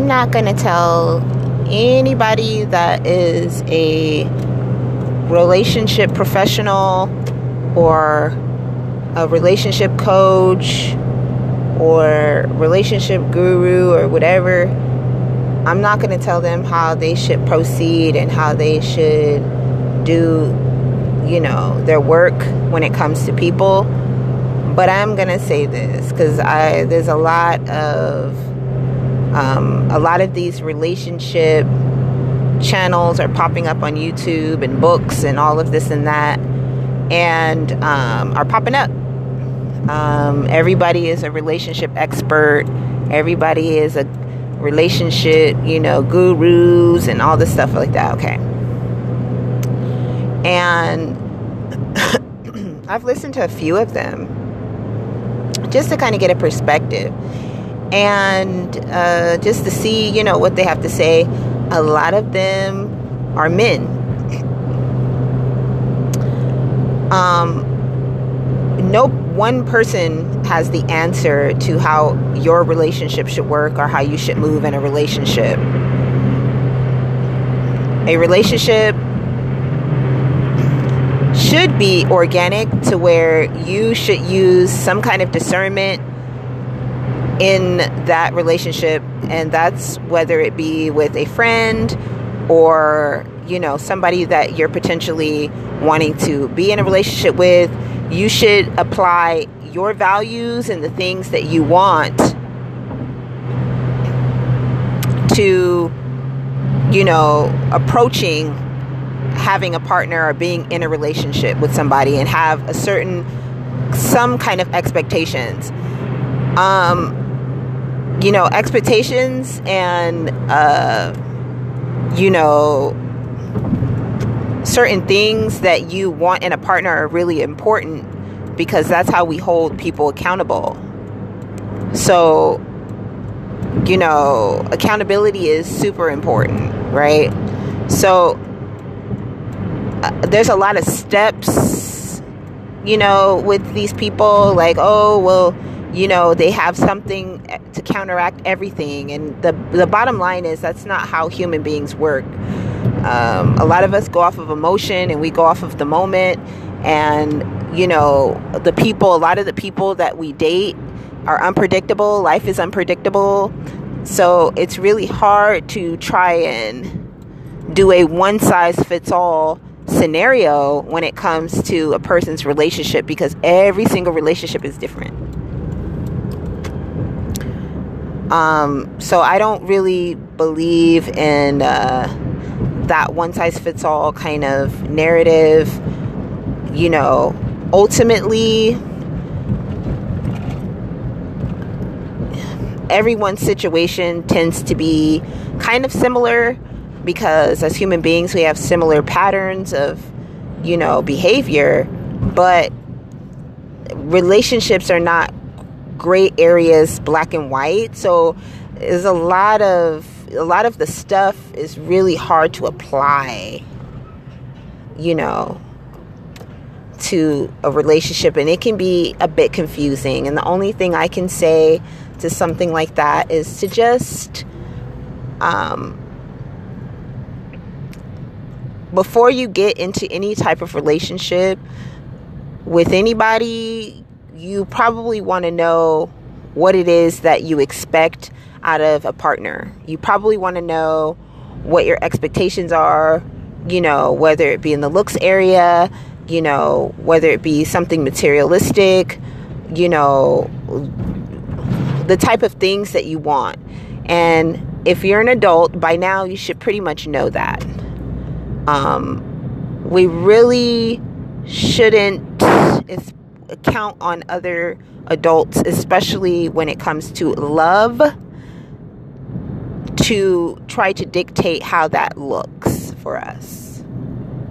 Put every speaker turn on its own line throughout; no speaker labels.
I'm not going to tell anybody that is a relationship professional or a relationship coach or relationship guru or whatever. I'm not going to tell them how they should proceed and how they should do, you know, their work when it comes to people. But I'm going to say this because I there's a lot of um, a lot of these relationship channels are popping up on YouTube and books and all of this and that, and um, are popping up. Um, everybody is a relationship expert. Everybody is a relationship, you know, gurus and all this stuff like that. Okay. And I've listened to a few of them just to kind of get a perspective and uh, just to see, you know, what they have to say. A lot of them are men. Um, no one person has the answer to how your relationship should work or how you should move in a relationship. A relationship should be organic to where you should use some kind of discernment in that relationship and that's whether it be with a friend or you know somebody that you're potentially wanting to be in a relationship with you should apply your values and the things that you want to you know approaching having a partner or being in a relationship with somebody and have a certain some kind of expectations. Um you know, expectations and, uh, you know, certain things that you want in a partner are really important because that's how we hold people accountable. So, you know, accountability is super important, right? So, uh, there's a lot of steps, you know, with these people, like, oh, well, you know they have something to counteract everything. And the the bottom line is that's not how human beings work. Um, a lot of us go off of emotion and we go off of the moment. And you know the people a lot of the people that we date are unpredictable. Life is unpredictable. So it's really hard to try and do a one size fits all scenario when it comes to a person's relationship because every single relationship is different um, so I don't really believe in uh, that one size fits all kind of narrative. You know, ultimately, everyone's situation tends to be kind of similar because as human beings, we have similar patterns of, you know, behavior, but relationships are not gray areas black and white. So there's a lot of a lot of the stuff is really hard to apply you know to a relationship. And it can be a bit confusing. And the only thing i can say to something like that is to just um, before you get into any type of relationship with anybody you probably want to know what it is that you expect out of a partner. You probably want to know what your expectations are, you know, whether it be in the looks area, you know, whether it be something materialistic, you know, the type of things that you want. And if you're an adult, by now you should pretty much know that. Um, we really shouldn't, count on other adults, especially when it comes to love, to try to dictate how that looks for us.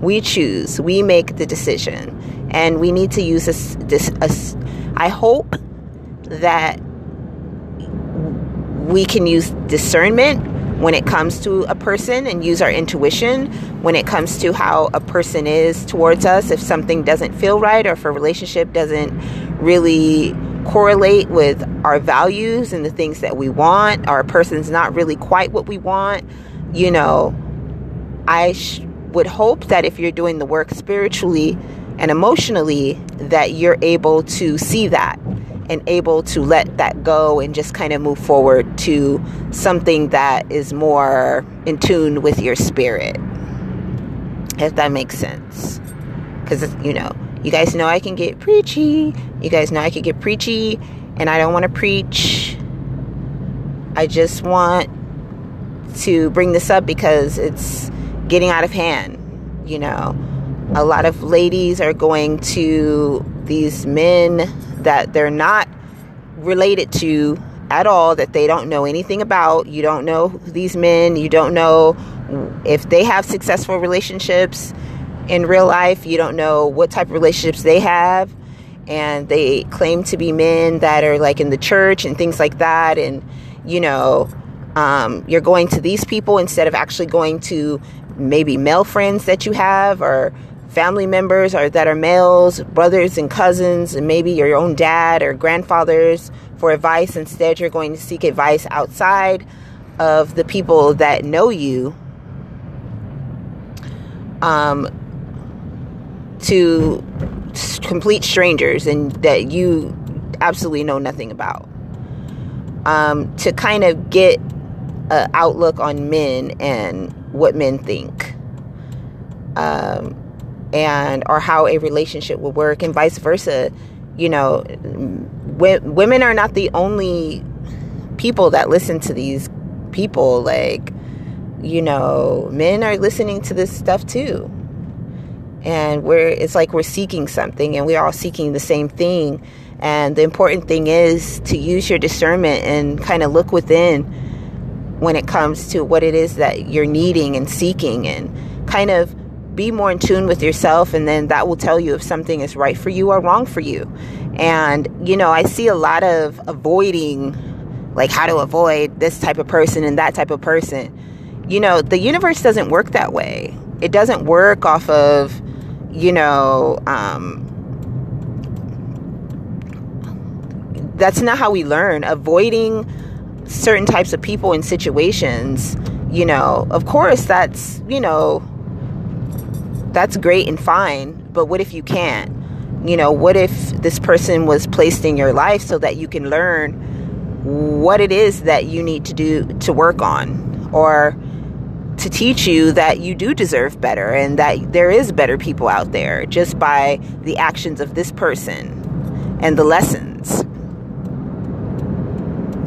We choose, we make the decision, and we need to use this. this, this I hope that we can use discernment when it comes to a person and use our intuition when it comes to how a person is towards us if something doesn't feel right or if a relationship doesn't really correlate with our values and the things that we want, our person's not really quite what we want, you know, I sh- would hope that if you're doing the work spiritually and emotionally, that you're able to see that and able to let that go and just kind of move forward to something that is more in tune with your spirit. If that makes sense. Because, you know, you guys know I can get preachy. You guys know I can get preachy, and I don't want to preach. I just want to bring this up because it's getting out of hand. You know, a lot of ladies are going to these men that they're not related to at all, that they don't know anything about. You don't know these men, you don't know if they have successful relationships in real life, you don't know what type of relationships they have. And they claim to be men that are like in the church and things like that. And, you know, um, you're going to these people instead of actually going to maybe male friends that you have or family members or that are males, brothers and cousins, and maybe your own dad or grandfathers for advice. Instead, you're going to seek advice outside of the people that know you. Um, to complete strangers and that you absolutely know nothing about. Um, to kind of get an outlook on men and what men think. Um, and or how a relationship will work and vice versa. You know women are not the only people that listen to these people. Like you know men are listening to this stuff too. And we're it's like we're seeking something and we're all seeking the same thing. And the important thing is to use your discernment and kind of look within when it comes to what it is that you're needing and seeking and kind of be more in tune with yourself and then that will tell you if something is right for you or wrong for you. And you know i see a lot of avoiding like how to avoid this type of person and that type of person. You know the universe doesn't work that way. It doesn't work off of you know, um, that's not how we learn. Avoiding certain types of people and situations, you know, of course, that's, you know, that's great and fine, but what if you can't? You know, what if this person was placed in your life so that you can learn what it is that you need to do to work on? Or, to teach you that you do deserve better and that there is better people out there just by the actions of this person and the lessons.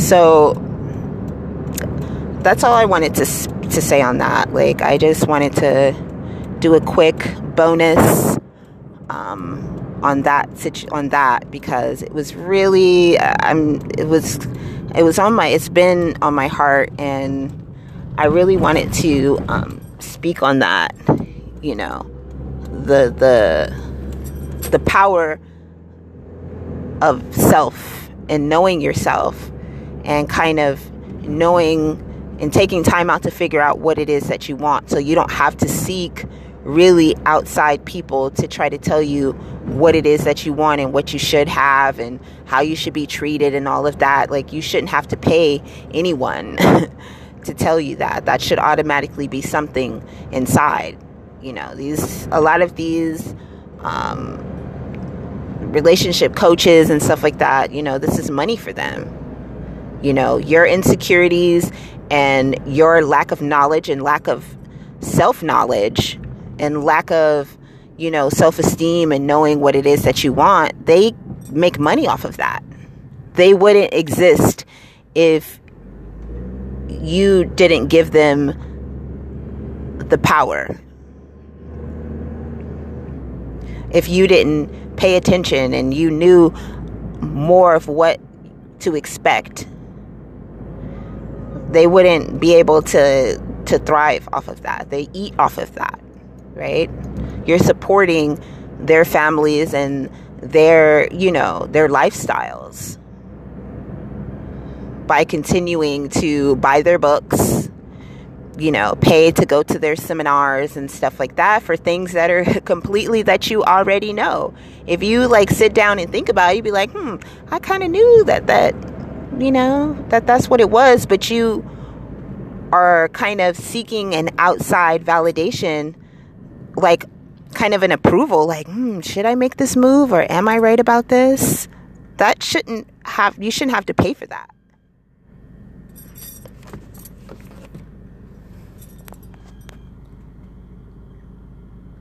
So that's all I wanted to to say on that. Like I just wanted to do a quick bonus um, on that situ- on that because it was really uh, I'm it was it was on my it's been on my heart and I really wanted to um, speak on that. You know, the the the power of self and knowing yourself, and kind of knowing and taking time out to figure out what it is that you want, so you don't have to seek really outside people to try to tell you what it is that you want and what you should have and how you should be treated and all of that. Like you shouldn't have to pay anyone. to tell you that. That should automatically be something inside. You know, these a lot of these um, relationship coaches and stuff like that. You know, this is money for them. You know, your insecurities and your lack of knowledge and lack of self knowledge and lack of you know self esteem and knowing what it is that you want. They make money off of that. They wouldn't exist if you didn't give them the power. If you didn't pay attention and you knew more of what to expect, they wouldn't be able to to thrive off of that. They eat off of that, right? You're supporting their families and their, you know, their lifestyles by continuing to buy their books you know, pay to go to their seminars and stuff like that for things that are completely that you already know. If you like sit down and think about it, you'd be like, hmm, I kind of knew that that, you know, that that's what it was, but you are kind of seeking an outside validation, like kind of an approval, like, hmm, should I make this move or am I right about this? That shouldn't have, you shouldn't have to pay for that.